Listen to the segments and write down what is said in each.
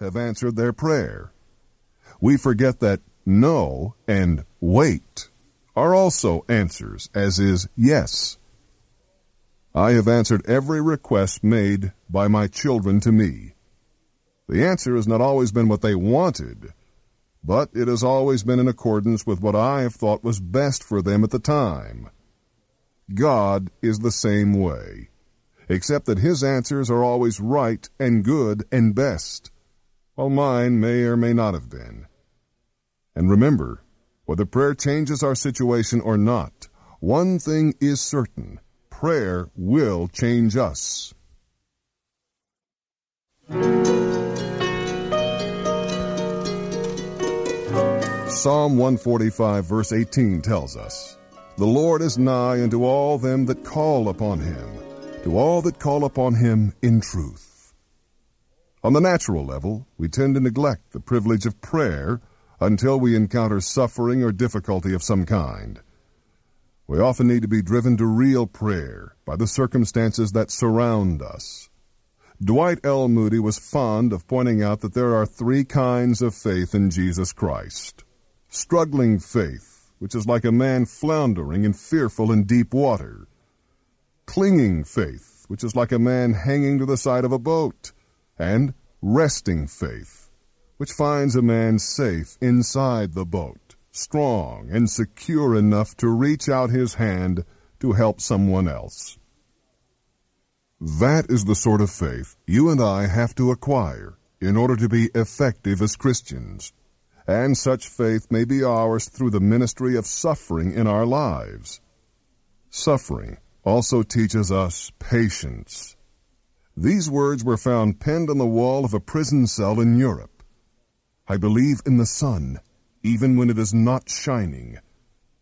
have answered their prayer. We forget that no and wait are also answers, as is yes. I have answered every request made by my children to me. The answer has not always been what they wanted, but it has always been in accordance with what I have thought was best for them at the time. God is the same way, except that His answers are always right and good and best, while mine may or may not have been. And remember, whether prayer changes our situation or not, one thing is certain prayer will change us. Psalm 145, verse 18 tells us, The Lord is nigh unto all them that call upon him, to all that call upon him in truth. On the natural level, we tend to neglect the privilege of prayer until we encounter suffering or difficulty of some kind. We often need to be driven to real prayer by the circumstances that surround us. Dwight L. Moody was fond of pointing out that there are three kinds of faith in Jesus Christ. Struggling faith, which is like a man floundering and fearful in deep water. Clinging faith, which is like a man hanging to the side of a boat. And resting faith, which finds a man safe inside the boat, strong and secure enough to reach out his hand to help someone else. That is the sort of faith you and I have to acquire in order to be effective as Christians. And such faith may be ours through the ministry of suffering in our lives. Suffering also teaches us patience. These words were found penned on the wall of a prison cell in Europe. I believe in the sun, even when it is not shining.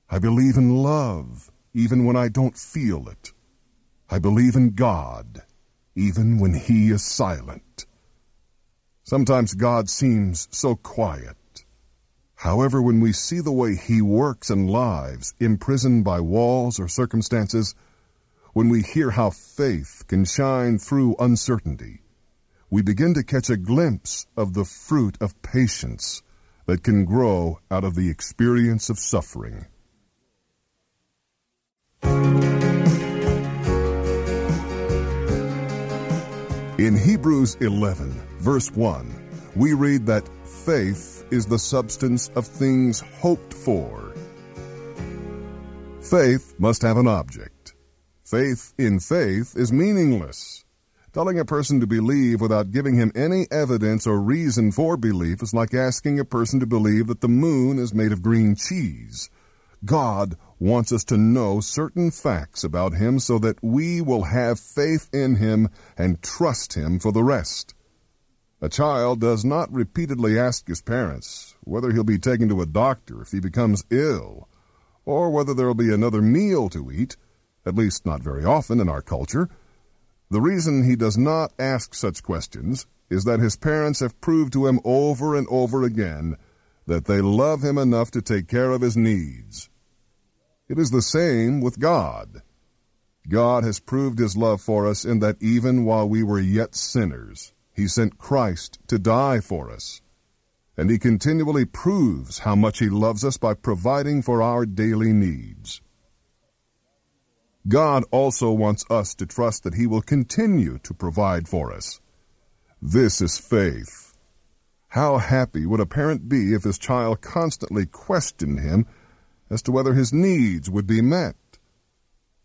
I believe in love, even when I don't feel it. I believe in God, even when He is silent. Sometimes God seems so quiet. However, when we see the way He works in lives, imprisoned by walls or circumstances, when we hear how faith can shine through uncertainty, we begin to catch a glimpse of the fruit of patience that can grow out of the experience of suffering. In Hebrews 11, verse 1, we read that faith is the substance of things hoped for. Faith must have an object. Faith in faith is meaningless. Telling a person to believe without giving him any evidence or reason for belief is like asking a person to believe that the moon is made of green cheese. God wants us to know certain facts about Him so that we will have faith in Him and trust Him for the rest. A child does not repeatedly ask his parents whether he'll be taken to a doctor if he becomes ill, or whether there will be another meal to eat, at least not very often in our culture. The reason he does not ask such questions is that his parents have proved to him over and over again that they love him enough to take care of his needs. It is the same with God. God has proved his love for us in that even while we were yet sinners, he sent Christ to die for us. And he continually proves how much he loves us by providing for our daily needs. God also wants us to trust that he will continue to provide for us. This is faith. How happy would a parent be if his child constantly questioned him as to whether his needs would be met.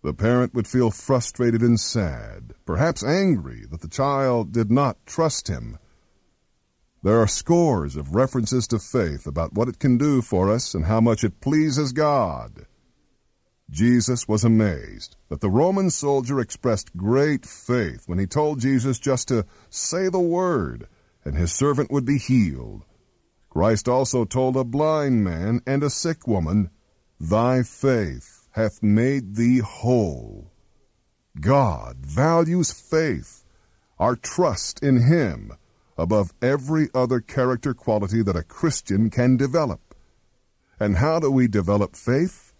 The parent would feel frustrated and sad, perhaps angry that the child did not trust him. There are scores of references to faith about what it can do for us and how much it pleases God. Jesus was amazed that the Roman soldier expressed great faith when he told Jesus just to say the word and his servant would be healed. Christ also told a blind man and a sick woman, Thy faith hath made thee whole. God values faith, our trust in Him, above every other character quality that a Christian can develop. And how do we develop faith?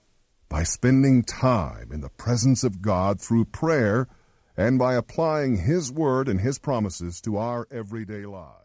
By spending time in the presence of God through prayer and by applying His Word and His promises to our everyday lives.